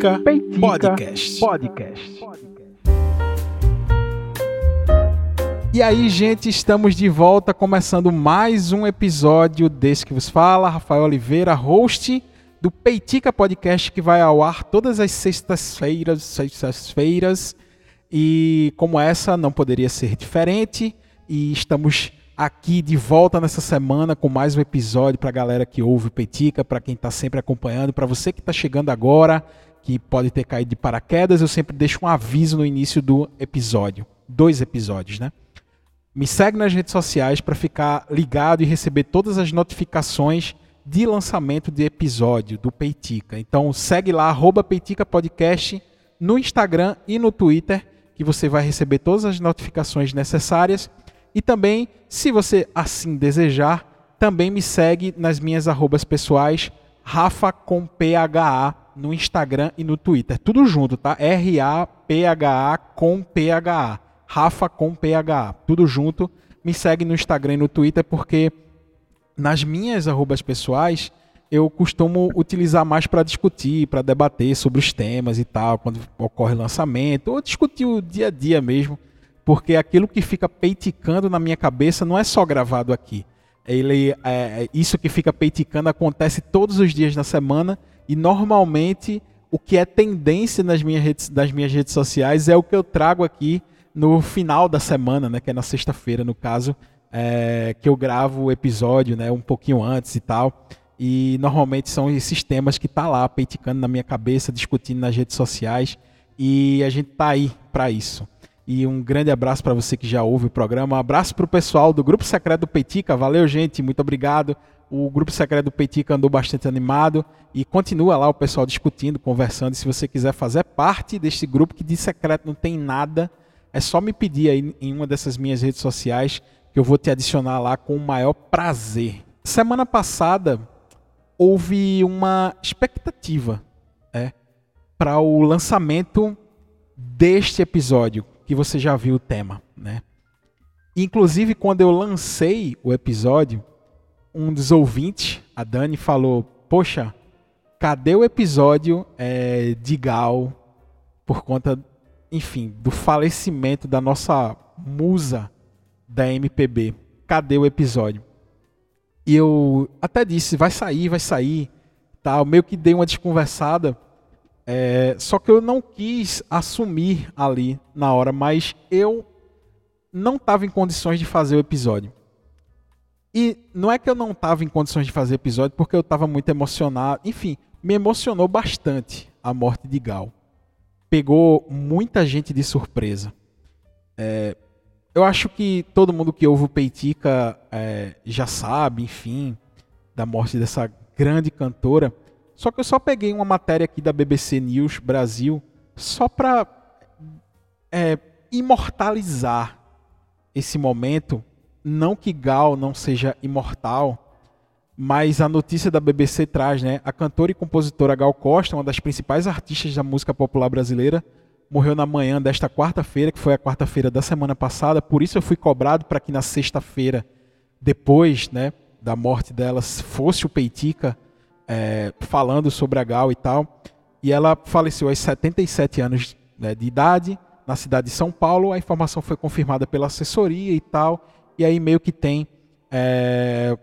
Peitica, Peitica Podcast. Podcast. E aí, gente, estamos de volta começando mais um episódio desse que vos fala, Rafael Oliveira, host do Peitica Podcast, que vai ao ar todas as sextas-feiras, sextas-feiras. E como essa não poderia ser diferente, e estamos aqui de volta nessa semana com mais um episódio para a galera que ouve o Petica, para quem está sempre acompanhando, para você que está chegando agora, que pode ter caído de paraquedas, eu sempre deixo um aviso no início do episódio, dois episódios, né? Me segue nas redes sociais para ficar ligado e receber todas as notificações de lançamento de episódio do Peitica. Então segue lá arroba Peitica Podcast no Instagram e no Twitter, que você vai receber todas as notificações necessárias e também, se você assim desejar, também me segue nas minhas arrobas pessoais, Rafa com PHA no Instagram e no Twitter. Tudo junto, tá? R-A-P-H-A com PHA. Rafa com PHA. Tudo junto. Me segue no Instagram e no Twitter porque nas minhas arrobas pessoais eu costumo utilizar mais para discutir, para debater sobre os temas e tal, quando ocorre lançamento, ou discutir o dia a dia mesmo porque aquilo que fica peiticando na minha cabeça não é só gravado aqui. Ele, é, isso que fica peiticando acontece todos os dias da semana e normalmente o que é tendência nas minhas redes, das minhas redes sociais é o que eu trago aqui no final da semana, né, que é na sexta-feira, no caso, é, que eu gravo o episódio né, um pouquinho antes e tal. E normalmente são esses temas que tá lá peiticando na minha cabeça, discutindo nas redes sociais. E a gente tá aí para isso. E um grande abraço para você que já ouve o programa. Um abraço para o pessoal do Grupo Secreto do Peitica. Valeu, gente. Muito obrigado. O Grupo Secreto do Peitica andou bastante animado e continua lá o pessoal discutindo, conversando. E se você quiser fazer parte deste grupo que de secreto não tem nada, é só me pedir aí em uma dessas minhas redes sociais que eu vou te adicionar lá com o maior prazer. Semana passada houve uma expectativa é, para o lançamento deste episódio que você já viu o tema, né? Inclusive, quando eu lancei o episódio, um dos ouvintes, a Dani, falou: Poxa, cadê o episódio é, de Gal por conta, enfim, do falecimento da nossa musa da MPB? Cadê o episódio? E eu até disse: Vai sair, vai sair. Tal, meio que dei uma desconversada é, só que eu não quis assumir ali na hora, mas eu não estava em condições de fazer o episódio. E não é que eu não estava em condições de fazer episódio porque eu estava muito emocionado. Enfim, me emocionou bastante a morte de Gal. Pegou muita gente de surpresa. É, eu acho que todo mundo que ouve o Peitica é, já sabe, enfim, da morte dessa grande cantora. Só que eu só peguei uma matéria aqui da BBC News Brasil só para é, imortalizar esse momento. Não que Gal não seja imortal, mas a notícia da BBC traz, né? A cantora e compositora Gal Costa, uma das principais artistas da música popular brasileira, morreu na manhã desta quarta-feira, que foi a quarta-feira da semana passada. Por isso eu fui cobrado para que na sexta-feira, depois, né, da morte dela, fosse o Peitica é, falando sobre a Gal e tal. E ela faleceu aos 77 anos né, de idade, na cidade de São Paulo. A informação foi confirmada pela assessoria e tal. E aí meio que tem é,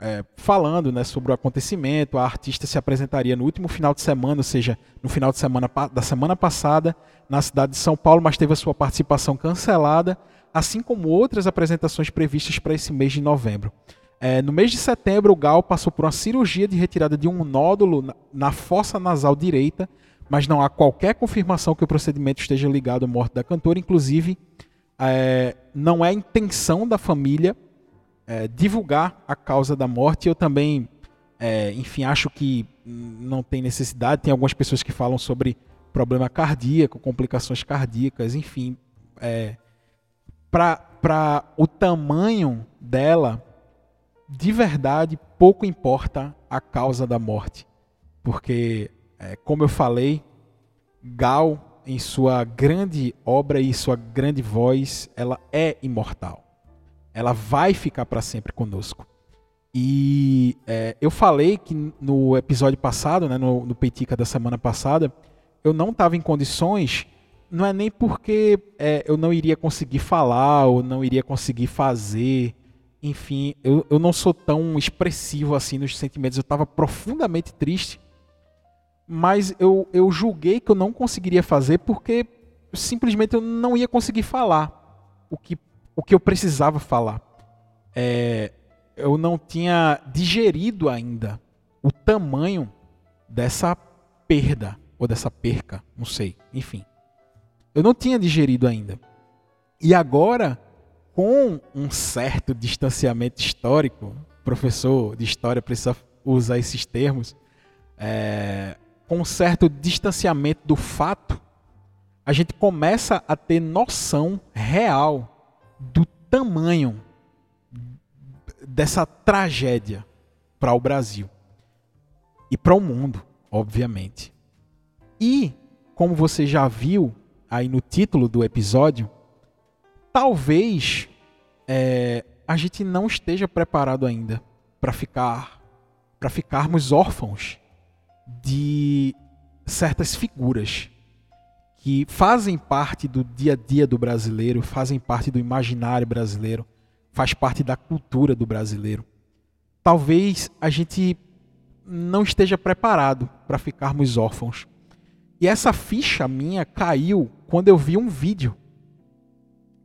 é, falando né, sobre o acontecimento. A artista se apresentaria no último final de semana, ou seja, no final de semana da semana passada, na cidade de São Paulo, mas teve a sua participação cancelada, assim como outras apresentações previstas para esse mês de novembro. É, no mês de setembro, o Gal passou por uma cirurgia de retirada de um nódulo na, na fossa nasal direita, mas não há qualquer confirmação que o procedimento esteja ligado à morte da cantora. Inclusive, é, não é intenção da família é, divulgar a causa da morte. Eu também, é, enfim, acho que não tem necessidade. Tem algumas pessoas que falam sobre problema cardíaco, complicações cardíacas, enfim. É, Para o tamanho dela, de verdade, pouco importa a causa da morte. Porque, é, como eu falei, Gal, em sua grande obra e sua grande voz, ela é imortal. Ela vai ficar para sempre conosco. E é, eu falei que no episódio passado, né, no, no da semana passada, eu não estava em condições, não é nem porque é, eu não iria conseguir falar ou não iria conseguir fazer. Enfim, eu, eu não sou tão expressivo assim nos sentimentos. Eu estava profundamente triste, mas eu, eu julguei que eu não conseguiria fazer porque simplesmente eu não ia conseguir falar o que, o que eu precisava falar. É, eu não tinha digerido ainda o tamanho dessa perda ou dessa perca, não sei, enfim. Eu não tinha digerido ainda. E agora, com um certo distanciamento histórico, professor de história precisa usar esses termos, é, com um certo distanciamento do fato, a gente começa a ter noção real do tamanho dessa tragédia para o Brasil e para o mundo, obviamente. E, como você já viu aí no título do episódio, talvez é, a gente não esteja preparado ainda para ficar para ficarmos órfãos de certas figuras que fazem parte do dia a dia do brasileiro, fazem parte do imaginário brasileiro, faz parte da cultura do brasileiro. Talvez a gente não esteja preparado para ficarmos órfãos. E essa ficha minha caiu quando eu vi um vídeo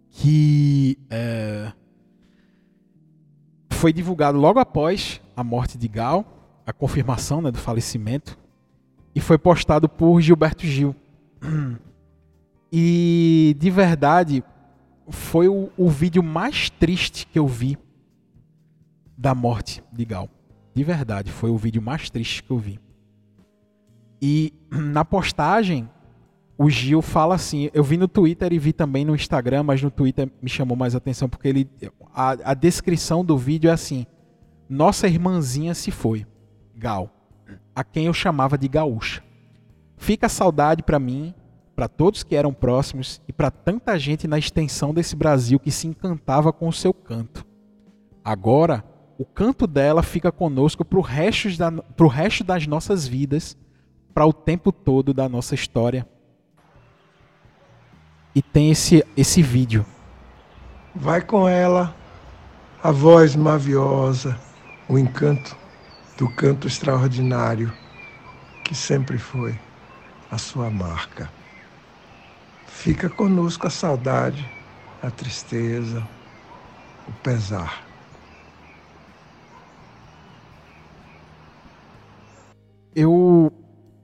que é, foi divulgado logo após a morte de Gal, a confirmação né, do falecimento, e foi postado por Gilberto Gil. E de verdade foi o, o vídeo mais triste que eu vi da morte de Gal. De verdade, foi o vídeo mais triste que eu vi. E na postagem, o Gil fala assim, eu vi no Twitter e vi também no Instagram, mas no Twitter me chamou mais atenção porque ele a, a descrição do vídeo é assim: Nossa irmãzinha se foi, Gal, a quem eu chamava de gaúcha. Fica saudade para mim, para todos que eram próximos e para tanta gente na extensão desse Brasil que se encantava com o seu canto. Agora o canto dela fica conosco para o resto, resto das nossas vidas, para o tempo todo da nossa história. E tem esse, esse vídeo. Vai com ela, a voz maviosa, o encanto do canto extraordinário que sempre foi a sua marca. Fica conosco a saudade, a tristeza, o pesar. eu,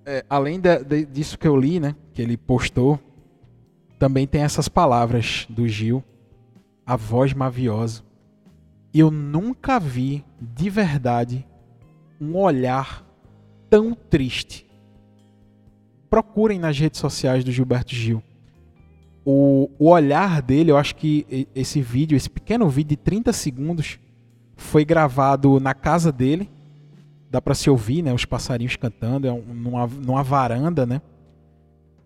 é, além de, de, disso que eu li, né, que ele postou, também tem essas palavras do Gil, a voz maviosa. Eu nunca vi, de verdade, um olhar tão triste. Procurem nas redes sociais do Gilberto Gil. O, o olhar dele, eu acho que esse vídeo, esse pequeno vídeo de 30 segundos, foi gravado na casa dele, dá para se ouvir, né, os passarinhos cantando, é um, numa, numa varanda, né?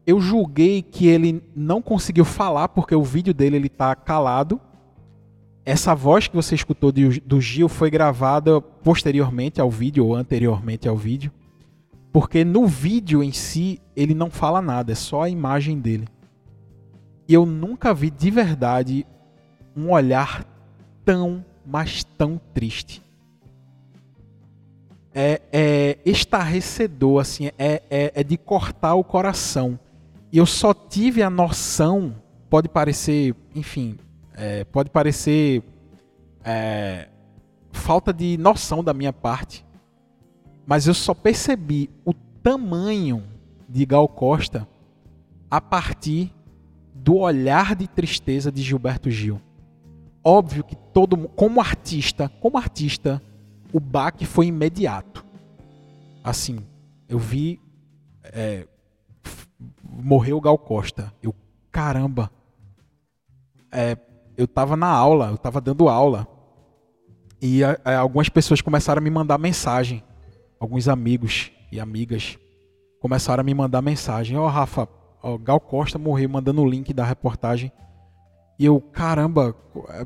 Eu julguei que ele não conseguiu falar porque o vídeo dele ele tá calado. Essa voz que você escutou de, do Gil foi gravada posteriormente ao vídeo ou anteriormente ao vídeo, porque no vídeo em si ele não fala nada, é só a imagem dele. E eu nunca vi de verdade um olhar tão, mas tão triste é, é estarrecedor, assim, é, é, é de cortar o coração. E eu só tive a noção, pode parecer, enfim, é, pode parecer é, falta de noção da minha parte, mas eu só percebi o tamanho de Gal Costa a partir do olhar de tristeza de Gilberto Gil. Óbvio que todo como artista, como artista, o baque foi imediato. Assim, eu vi. É, morreu Gal Costa. Eu, caramba. É, eu tava na aula, eu tava dando aula. E a, a, algumas pessoas começaram a me mandar mensagem. Alguns amigos e amigas começaram a me mandar mensagem. Ó, oh, Rafa, ó, Gal Costa morreu, mandando o link da reportagem. E eu, caramba,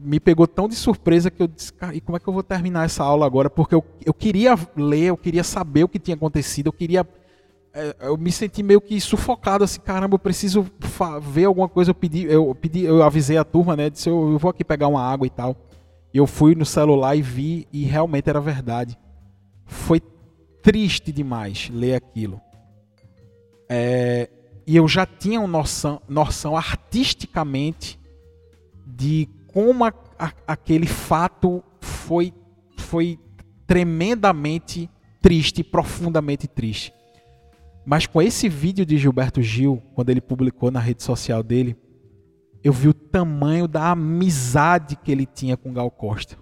me pegou tão de surpresa que eu disse, e como é que eu vou terminar essa aula agora? Porque eu, eu queria ler, eu queria saber o que tinha acontecido, eu queria eu me senti meio que sufocado, assim, caramba, eu preciso ver alguma coisa. Eu pedi, eu pedi, eu avisei a turma, né? Disse, eu, eu vou aqui pegar uma água e tal. E eu fui no celular e vi, e realmente era verdade. Foi triste demais ler aquilo. É, e eu já tinha uma noção, noção artisticamente de como a, a, aquele fato foi, foi tremendamente triste, profundamente triste. Mas com esse vídeo de Gilberto Gil, quando ele publicou na rede social dele, eu vi o tamanho da amizade que ele tinha com Gal Costa.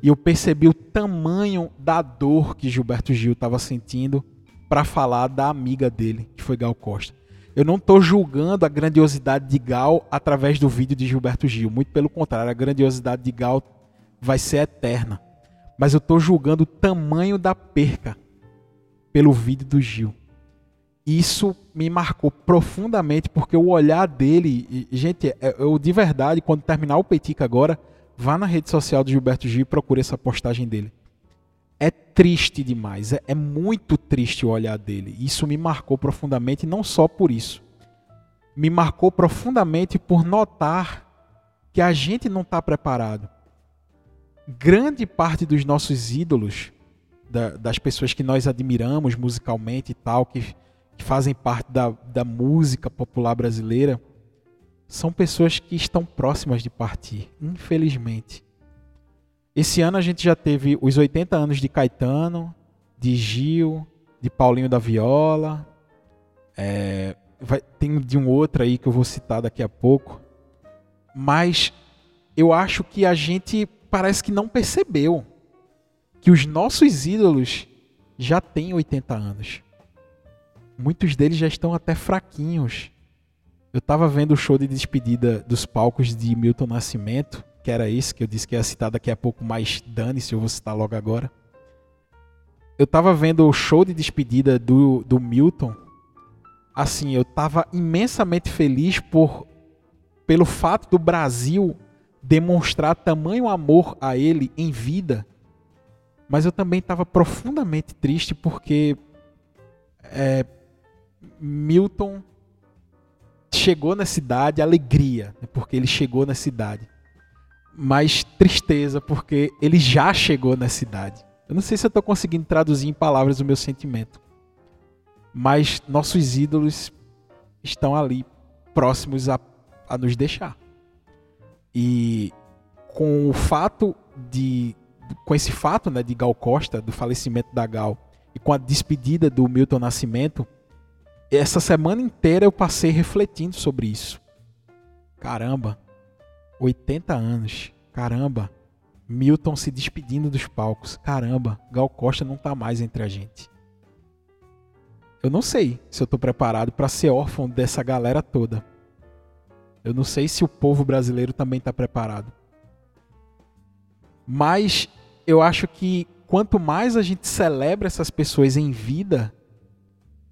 E eu percebi o tamanho da dor que Gilberto Gil estava sentindo para falar da amiga dele, que foi Gal Costa. Eu não estou julgando a grandiosidade de Gal através do vídeo de Gilberto Gil. Muito pelo contrário, a grandiosidade de Gal vai ser eterna. Mas eu estou julgando o tamanho da perca pelo vídeo do Gil. Isso me marcou profundamente porque o olhar dele, gente, é, eu de verdade, quando terminar o Peitica agora, vá na rede social do Gilberto Gil e procure essa postagem dele. É triste demais, é, é muito triste o olhar dele. Isso me marcou profundamente, não só por isso. Me marcou profundamente por notar que a gente não está preparado grande parte dos nossos ídolos, da, das pessoas que nós admiramos musicalmente e tal, que, que fazem parte da, da música popular brasileira, são pessoas que estão próximas de partir, infelizmente. Esse ano a gente já teve os 80 anos de Caetano, de Gil, de Paulinho da Viola, é, vai, tem de um outro aí que eu vou citar daqui a pouco. Mas eu acho que a gente parece que não percebeu que os nossos ídolos já têm 80 anos. Muitos deles já estão até fraquinhos. Eu estava vendo o show de despedida dos palcos de Milton Nascimento, que era esse que eu disse que ia citar daqui a pouco, mas dane-se, eu vou citar logo agora. Eu estava vendo o show de despedida do, do Milton. Assim, eu estava imensamente feliz por pelo fato do Brasil demonstrar tamanho amor a ele em vida, mas eu também estava profundamente triste porque é, Milton chegou na cidade, alegria, né, porque ele chegou na cidade, mas tristeza porque ele já chegou na cidade. Eu não sei se eu estou conseguindo traduzir em palavras o meu sentimento, mas nossos ídolos estão ali próximos a, a nos deixar. E com o fato de com esse fato, né, de Gal Costa, do falecimento da Gal e com a despedida do Milton Nascimento, essa semana inteira eu passei refletindo sobre isso. Caramba, 80 anos. Caramba, Milton se despedindo dos palcos. Caramba, Gal Costa não tá mais entre a gente. Eu não sei se eu tô preparado para ser órfão dessa galera toda. Eu não sei se o povo brasileiro também está preparado. Mas eu acho que quanto mais a gente celebra essas pessoas em vida,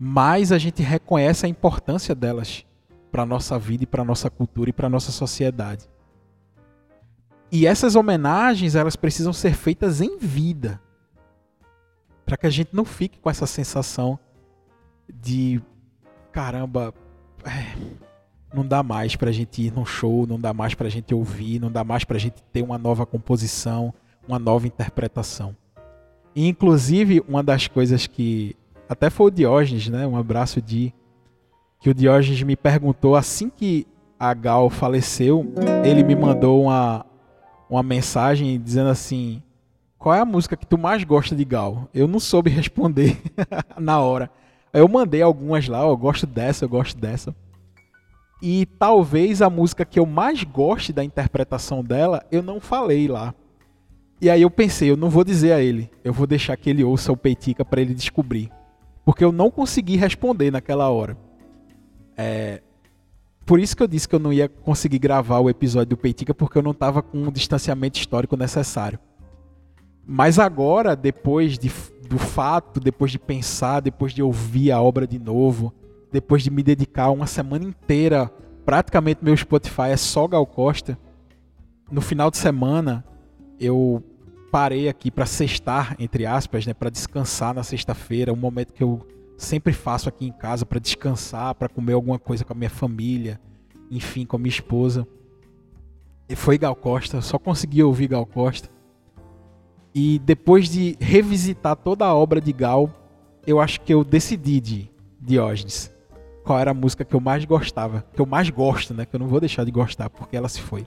mais a gente reconhece a importância delas para a nossa vida e para a nossa cultura e para a nossa sociedade. E essas homenagens, elas precisam ser feitas em vida. Para que a gente não fique com essa sensação de caramba, é, não dá mais para a gente ir num show, não dá mais para a gente ouvir, não dá mais para a gente ter uma nova composição, uma nova interpretação. E, inclusive, uma das coisas que até foi o Diógenes, né? Um abraço de que o Diógenes me perguntou assim que a Gal faleceu, ele me mandou uma uma mensagem dizendo assim: "Qual é a música que tu mais gosta de Gal?". Eu não soube responder na hora. Eu mandei algumas lá, eu gosto dessa, eu gosto dessa. E talvez a música que eu mais goste da interpretação dela, eu não falei lá. E aí eu pensei, eu não vou dizer a ele, eu vou deixar que ele ouça o Peitica para ele descobrir. Porque eu não consegui responder naquela hora. É... Por isso que eu disse que eu não ia conseguir gravar o episódio do Peitica, porque eu não estava com o distanciamento histórico necessário. Mas agora, depois de, do fato, depois de pensar, depois de ouvir a obra de novo, depois de me dedicar uma semana inteira, praticamente meu Spotify é só Gal Costa. No final de semana, eu parei aqui para sextar, entre aspas, né, para descansar na sexta-feira, um momento que eu sempre faço aqui em casa para descansar, para comer alguma coisa com a minha família, enfim, com a minha esposa. E foi Gal Costa, só consegui ouvir Gal Costa. E depois de revisitar toda a obra de Gal, eu acho que eu decidi de Diógenes qual era a música que eu mais gostava, que eu mais gosto, né? Que eu não vou deixar de gostar porque ela se foi.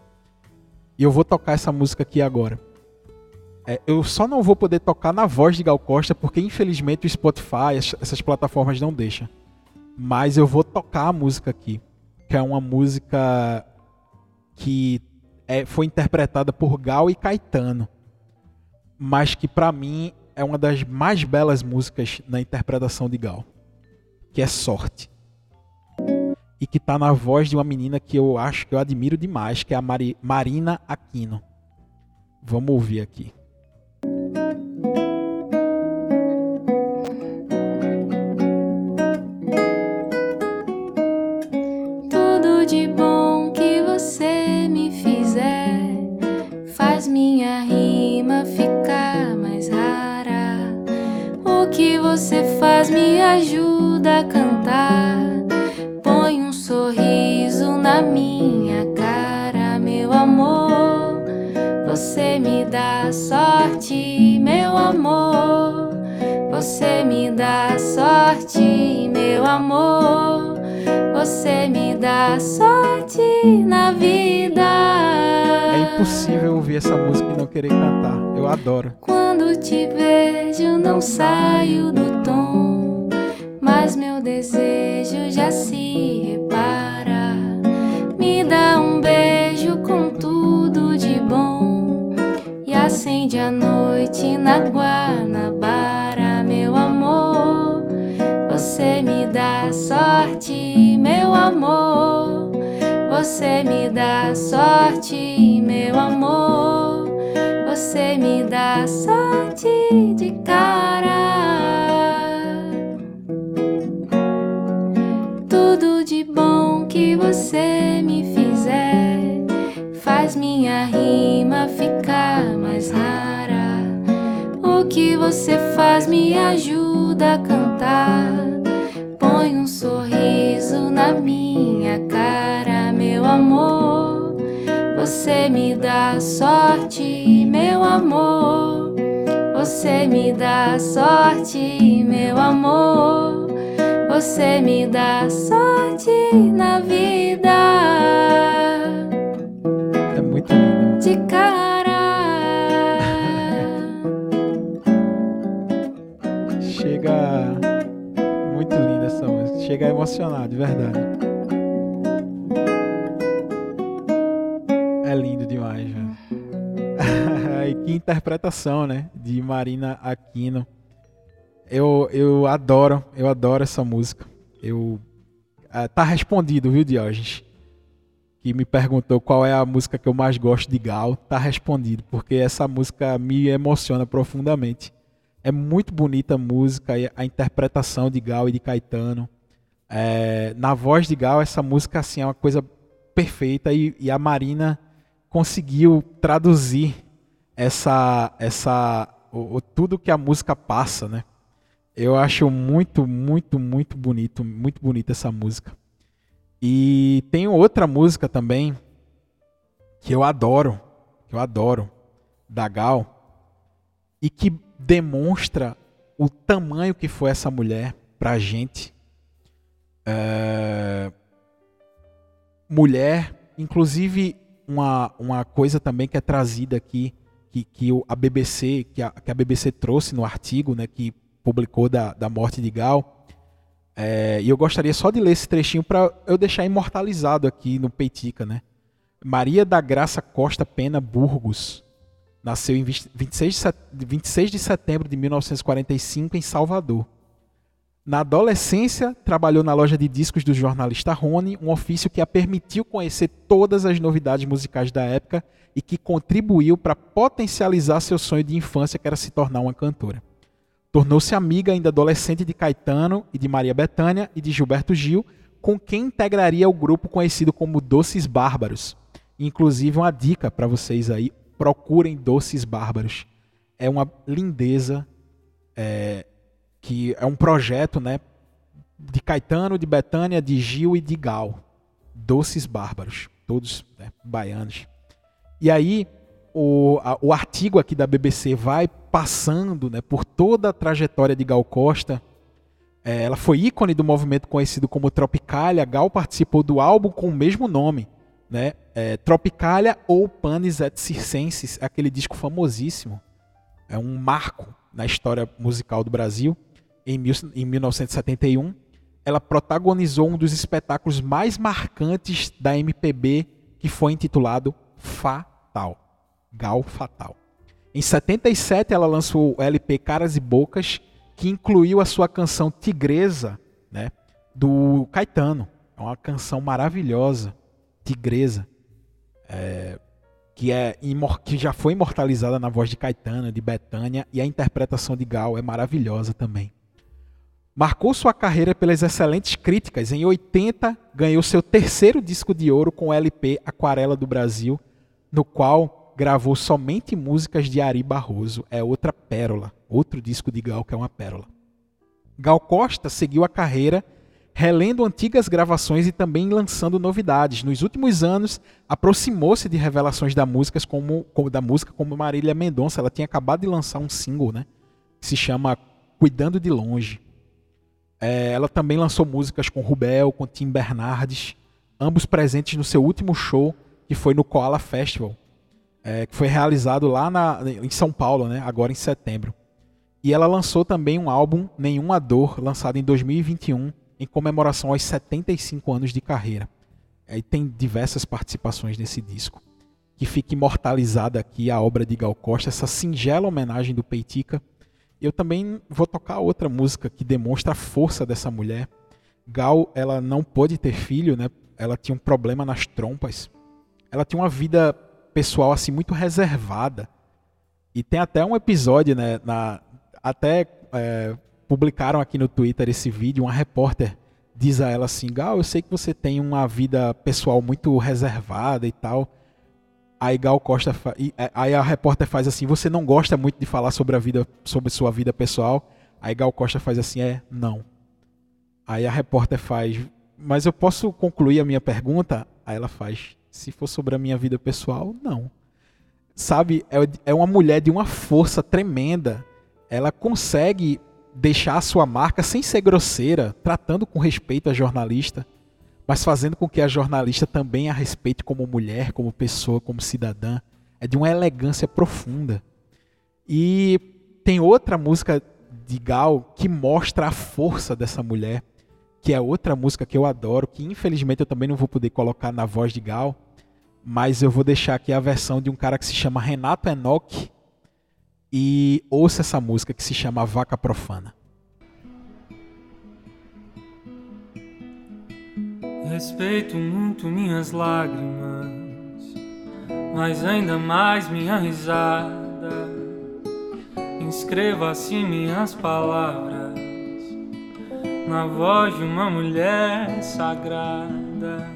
E eu vou tocar essa música aqui agora. É, eu só não vou poder tocar na voz de Gal Costa porque infelizmente o Spotify, essas plataformas não deixam. Mas eu vou tocar a música aqui, que é uma música que é, foi interpretada por Gal e Caetano, mas que para mim é uma das mais belas músicas na interpretação de Gal, que é Sorte. E que tá na voz de uma menina que eu acho que eu admiro demais, que é a Mari, Marina Aquino. Vamos ouvir aqui. De bom que você me fizer faz minha rima ficar mais rara. O que você faz me ajuda a cantar. Põe um sorriso na minha cara, meu amor. Você me dá sorte, meu amor. Você me dá sorte, meu amor. Você me dá sorte na vida. É impossível ouvir essa música e não querer cantar. Eu adoro. Quando te vejo, não saio do tom, mas meu desejo já se repara. Me dá um beijo com tudo de bom e acende a noite na Guanabara, meu amor. Você me dá sorte, meu amor. Você me dá sorte, meu amor. Você me dá sorte de cara. Tudo de bom que você me fizer faz minha rima ficar mais rara. O que você faz me ajuda a cantar. Amor. Você me dá sorte, meu amor. Você me dá sorte, meu amor. Você me dá sorte na vida. É muito lindo. De cara. Chega. Muito linda essa música. Chega a emocionar, de verdade. Interpretação, né? De Marina Aquino. Eu, eu adoro, eu adoro essa música. Eu ah, tá respondido, viu, Diógenes? Que me perguntou qual é a música que eu mais gosto de Gal. Tá respondido, porque essa música me emociona profundamente. É muito bonita a música, a interpretação de Gal e de Caetano. É, na voz de Gal, essa música assim, é uma coisa perfeita e, e a Marina conseguiu traduzir essa, essa, o, o- tudo que a música passa, né? Eu acho muito, muito, muito bonito, muito bonita essa música. E tem outra música também que eu adoro, que eu adoro, da Gal, e que demonstra o tamanho que foi essa mulher pra gente. É, Mulher, inclusive uma, uma coisa também que é trazida aqui, que, que a BBC, que a, que a BBC trouxe no artigo, né, que publicou da, da morte de Gal. É, e eu gostaria só de ler esse trechinho para eu deixar imortalizado aqui no Peitica, né? Maria da Graça Costa Pena Burgos nasceu em 20 26 de set- 26 de setembro de 1945 em Salvador. Na adolescência, trabalhou na loja de discos do jornalista Rony, um ofício que a permitiu conhecer todas as novidades musicais da época e que contribuiu para potencializar seu sonho de infância, que era se tornar uma cantora. Tornou-se amiga ainda adolescente de Caetano e de Maria Bethânia e de Gilberto Gil, com quem integraria o grupo conhecido como Doces Bárbaros. Inclusive, uma dica para vocês aí: procurem Doces Bárbaros. É uma lindeza, é, que é um projeto né, de Caetano, de Betânia, de Gil e de Gal. Doces bárbaros, todos né, baianos. E aí o, a, o artigo aqui da BBC vai passando né, por toda a trajetória de Gal Costa. É, ela foi ícone do movimento conhecido como Tropicalia. Gal participou do álbum com o mesmo nome, né? É, Tropicalia ou Panis et Circenses, aquele disco famosíssimo. É um marco na história musical do Brasil. Em, mil, em 1971, ela protagonizou um dos espetáculos mais marcantes da MPB, que foi intitulado Fatal. Gal Fatal. Em 77, ela lançou o LP Caras e Bocas, que incluiu a sua canção Tigresa, né, do Caetano. É uma canção maravilhosa, Tigresa, é, que, é, que já foi imortalizada na voz de Caetano, de Betânia, e a interpretação de Gal é maravilhosa também. Marcou sua carreira pelas excelentes críticas. Em 80, ganhou seu terceiro disco de ouro com o LP Aquarela do Brasil, no qual gravou somente músicas de Ari Barroso. É outra pérola, outro disco de Gal que é uma pérola. Gal Costa seguiu a carreira relendo antigas gravações e também lançando novidades. Nos últimos anos, aproximou-se de revelações da música como, como, da música como Marília Mendonça. Ela tinha acabado de lançar um single, né, que se chama Cuidando de Longe. É, ela também lançou músicas com Rubel, com Tim Bernardes, ambos presentes no seu último show, que foi no Koala Festival, é, que foi realizado lá na, em São Paulo, né, agora em setembro. E ela lançou também um álbum, Nenhuma Dor, lançado em 2021, em comemoração aos 75 anos de carreira. E tem diversas participações nesse disco. Que fica imortalizada aqui a obra de Gal Costa, essa singela homenagem do Peitica. Eu também vou tocar outra música que demonstra a força dessa mulher. Gal, ela não pôde ter filho, né? Ela tinha um problema nas trompas. Ela tinha uma vida pessoal assim muito reservada. E tem até um episódio, né? Na, até é, publicaram aqui no Twitter esse vídeo. Uma repórter diz a ela assim: Gal, eu sei que você tem uma vida pessoal muito reservada e tal. Aí Gal Costa é, aí a repórter faz assim: você não gosta muito de falar sobre a vida, sobre sua vida pessoal? Aí Gal Costa faz assim: é, não. Aí a repórter faz: mas eu posso concluir a minha pergunta? Aí ela faz: se for sobre a minha vida pessoal, não. Sabe, é, é uma mulher de uma força tremenda. Ela consegue deixar a sua marca sem ser grosseira, tratando com respeito a jornalista, mas fazendo com que a jornalista também a respeite como mulher, como pessoa, como cidadã. É de uma elegância profunda. E tem outra música de Gal que mostra a força dessa mulher, que é outra música que eu adoro, que infelizmente eu também não vou poder colocar na voz de Gal, mas eu vou deixar aqui a versão de um cara que se chama Renato Enoch e ouça essa música que se chama Vaca Profana. Respeito muito minhas lágrimas, mas ainda mais minha risada. Inscreva assim minhas palavras na voz de uma mulher sagrada.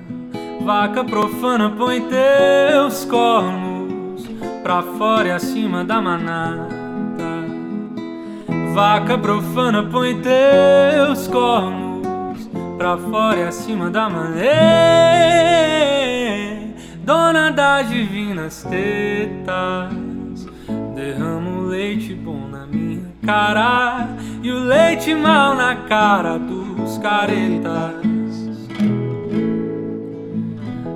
Vaca profana, põe teus cornos pra fora e acima da manada. Vaca profana, põe teus cornos pra fora e acima da manada. Dona das divinas tetas, derramo leite bom na minha cara e o leite mal na cara dos caretas.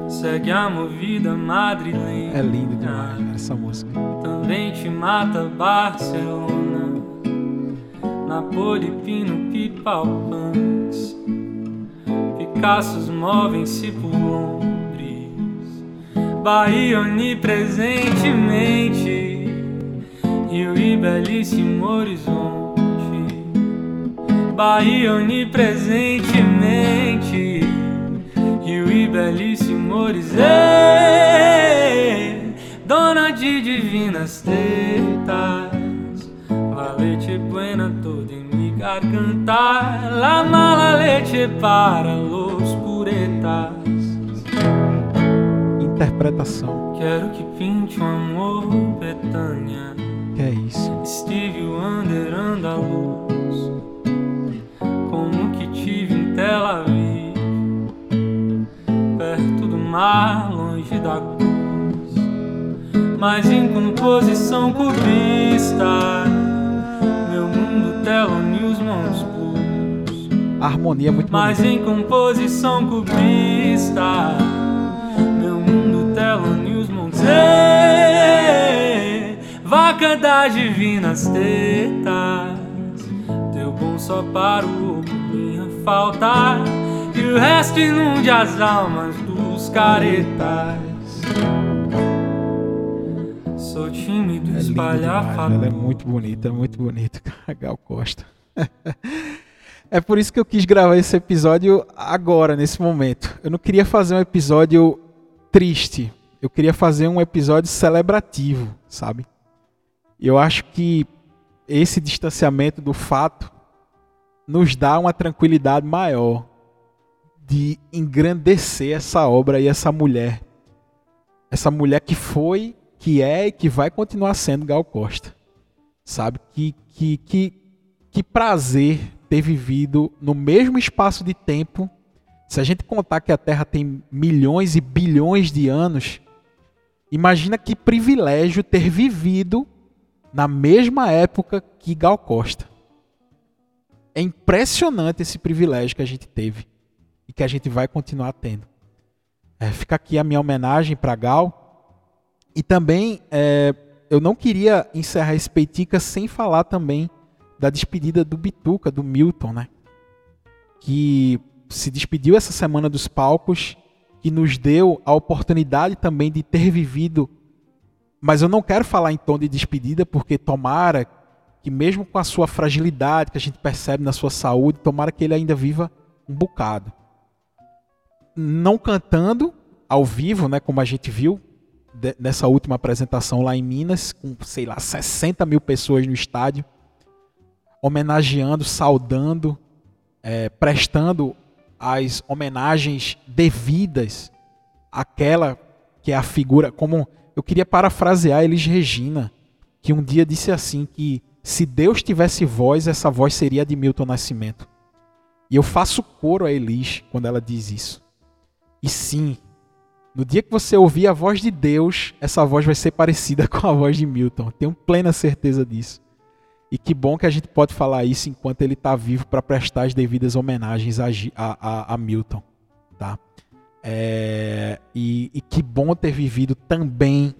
Segue a movida madrilenha. É lindo demais né, essa música. Também te mata Barcelona, Napoli, Pino, Pipa, Punks. Picassos movem-se por Londres, Bahia onipresentemente, Rio e belíssimo horizonte. Bahia onipresentemente. Rio e belíssimo horizonte. Dona de divinas tetas. La leche buena toda em mi garganta La mala leche para Interpretação. Quero que pinte o um amor, Betânia. Que é isso? Estive Wonder anda luz. Como que tive em Tel Aviv. Perto do mar, longe da cruz. Mas em composição cubista. Meu mundo, Telo mãos a harmonia é muito mas bonita. em composição cubista. Meu mundo telone os montes. Ei, Vaca das divinas tetas, teu bom só para o minha falta. E o resto inunde as almas dos caretas. Sou tímido, É espalhar demais, ela é muito bonita, é muito bonita, Gal Costa. é por isso que eu quis gravar esse episódio agora, nesse momento. Eu não queria fazer um episódio triste, eu queria fazer um episódio celebrativo, sabe? E eu acho que esse distanciamento do fato nos dá uma tranquilidade maior de engrandecer essa obra e essa mulher. Essa mulher que foi, que é e que vai continuar sendo Gal Costa. Sabe? Que, que, que, que prazer ter vivido no mesmo espaço de tempo. Se a gente contar que a Terra tem milhões e bilhões de anos, imagina que privilégio ter vivido na mesma época que Gal Costa. É impressionante esse privilégio que a gente teve e que a gente vai continuar tendo. É, fica aqui a minha homenagem para Gal. E também é, eu não queria encerrar esse Peitica sem falar também da despedida do Bituca, do Milton, né? Que se despediu essa semana dos palcos, que nos deu a oportunidade também de ter vivido. Mas eu não quero falar em tom de despedida, porque tomara que mesmo com a sua fragilidade que a gente percebe na sua saúde, tomara que ele ainda viva um bocado. Não cantando ao vivo, né, como a gente viu nessa última apresentação lá em Minas, com, sei lá, 60 mil pessoas no estádio, homenageando, saudando, eh, prestando as homenagens devidas àquela que é a figura, como eu queria parafrasear Elis Regina, que um dia disse assim que se Deus tivesse voz, essa voz seria de Milton Nascimento. E eu faço coro a Elis quando ela diz isso. E sim, no dia que você ouvir a voz de Deus, essa voz vai ser parecida com a voz de Milton. Tenho plena certeza disso. E que bom que a gente pode falar isso enquanto ele está vivo para prestar as devidas homenagens a, a- a- Milton. Tá? É, e, e que bom ter vivido também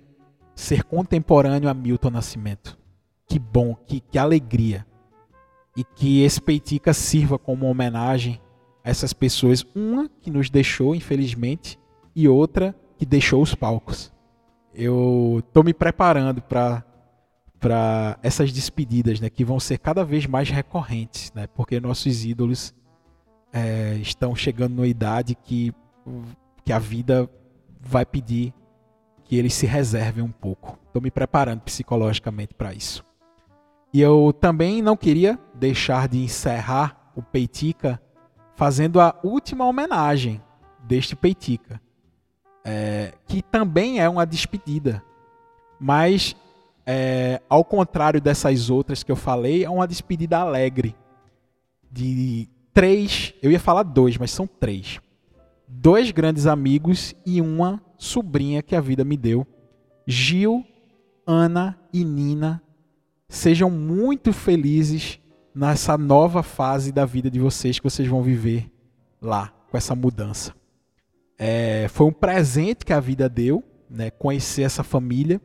ser contemporâneo a Milton Nascimento. Que bom, que, que alegria. E que esse Peitica sirva como homenagem a essas pessoas. Uma que nos deixou, infelizmente, e outra que deixou os palcos. Eu tô me preparando para para essas despedidas, né, que vão ser cada vez mais recorrentes, né, porque nossos ídolos é, estão chegando numa idade que que a vida vai pedir que eles se reservem um pouco. Estou me preparando psicologicamente para isso. E eu também não queria deixar de encerrar o Peitica fazendo a última homenagem deste Peitica, é, que também é uma despedida, mas é, ao contrário dessas outras que eu falei, é uma despedida alegre de três, eu ia falar dois, mas são três, dois grandes amigos e uma sobrinha que a vida me deu, Gil, Ana e Nina. Sejam muito felizes nessa nova fase da vida de vocês que vocês vão viver lá com essa mudança. É, foi um presente que a vida deu, né, conhecer essa família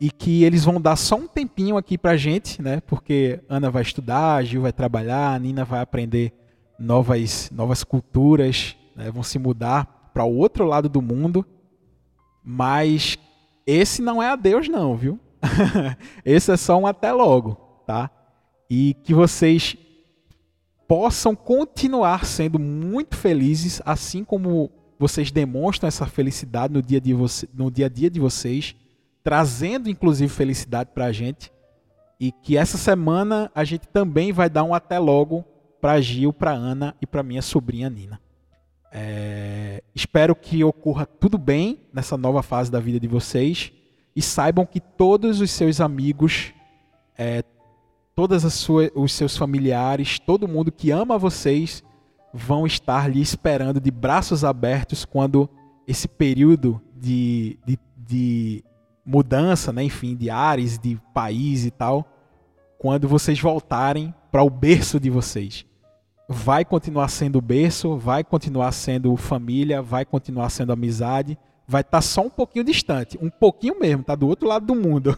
e que eles vão dar só um tempinho aqui pra gente, né, porque Ana vai estudar, Gil vai trabalhar, Nina vai aprender novas, novas culturas, né, vão se mudar para o outro lado do mundo, mas esse não é adeus não, viu? esse é só um até logo, tá? E que vocês possam continuar sendo muito felizes, assim como vocês demonstram essa felicidade no dia, de no dia a dia de vocês, trazendo inclusive felicidade para a gente. E que essa semana a gente também vai dar um até logo para Gil, para Ana e para minha sobrinha Nina. É, espero que ocorra tudo bem nessa nova fase da vida de vocês e saibam que todos os seus amigos, é, suas, os seus familiares, todo mundo que ama vocês vão estar lhe esperando de braços abertos quando esse período de, de, de mudança, né, enfim, de ares, de país e tal, quando vocês voltarem para o berço de vocês. Vai continuar sendo berço, vai continuar sendo família, vai continuar sendo amizade, vai estar tá só um pouquinho distante, um pouquinho mesmo, tá do outro lado do mundo.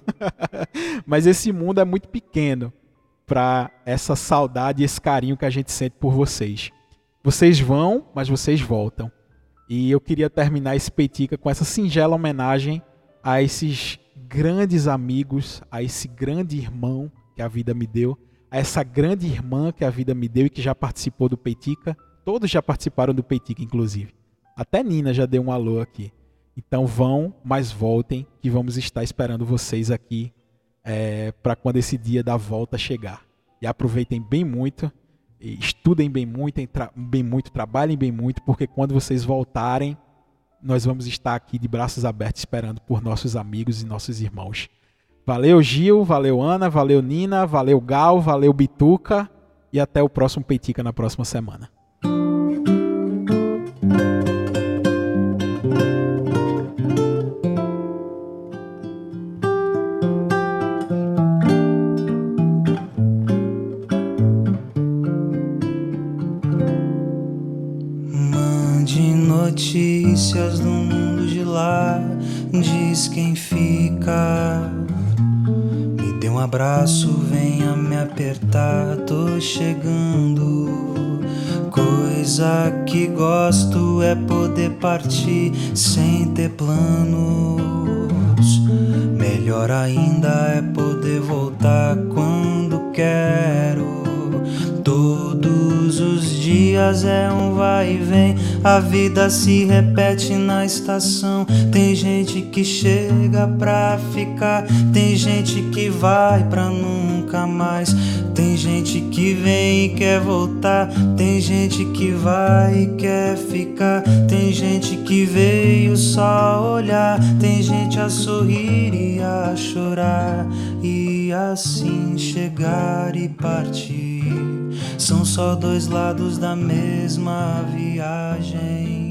Mas esse mundo é muito pequeno para essa saudade e esse carinho que a gente sente por vocês. Vocês vão, mas vocês voltam. E eu queria terminar esse Peitica com essa singela homenagem a esses grandes amigos, a esse grande irmão que a vida me deu, a essa grande irmã que a vida me deu e que já participou do Peitica. Todos já participaram do Peitica, inclusive. Até Nina já deu um alô aqui. Então vão, mas voltem, que vamos estar esperando vocês aqui é, para quando esse dia da volta chegar. E aproveitem bem muito, estudem bem muito, bem muito, trabalhem bem muito, porque quando vocês voltarem, nós vamos estar aqui de braços abertos esperando por nossos amigos e nossos irmãos. Valeu Gil, valeu Ana, valeu Nina, valeu Gal, valeu Bituca e até o próximo Peitica na próxima semana. Notícias do mundo de lá, diz quem fica. Me dê um abraço, venha me apertar, tô chegando. Coisa que gosto é poder partir sem ter planos. Melhor ainda é poder voltar quando quero. Dias é um vai e vem a vida se repete na estação. Tem gente que chega pra ficar, tem gente que vai pra nunca mais. Tem gente que vem e quer voltar, tem gente que vai e quer ficar, tem gente que veio só olhar, tem gente a sorrir e a chorar, e assim chegar e partir. São só dois lados da mesma viagem.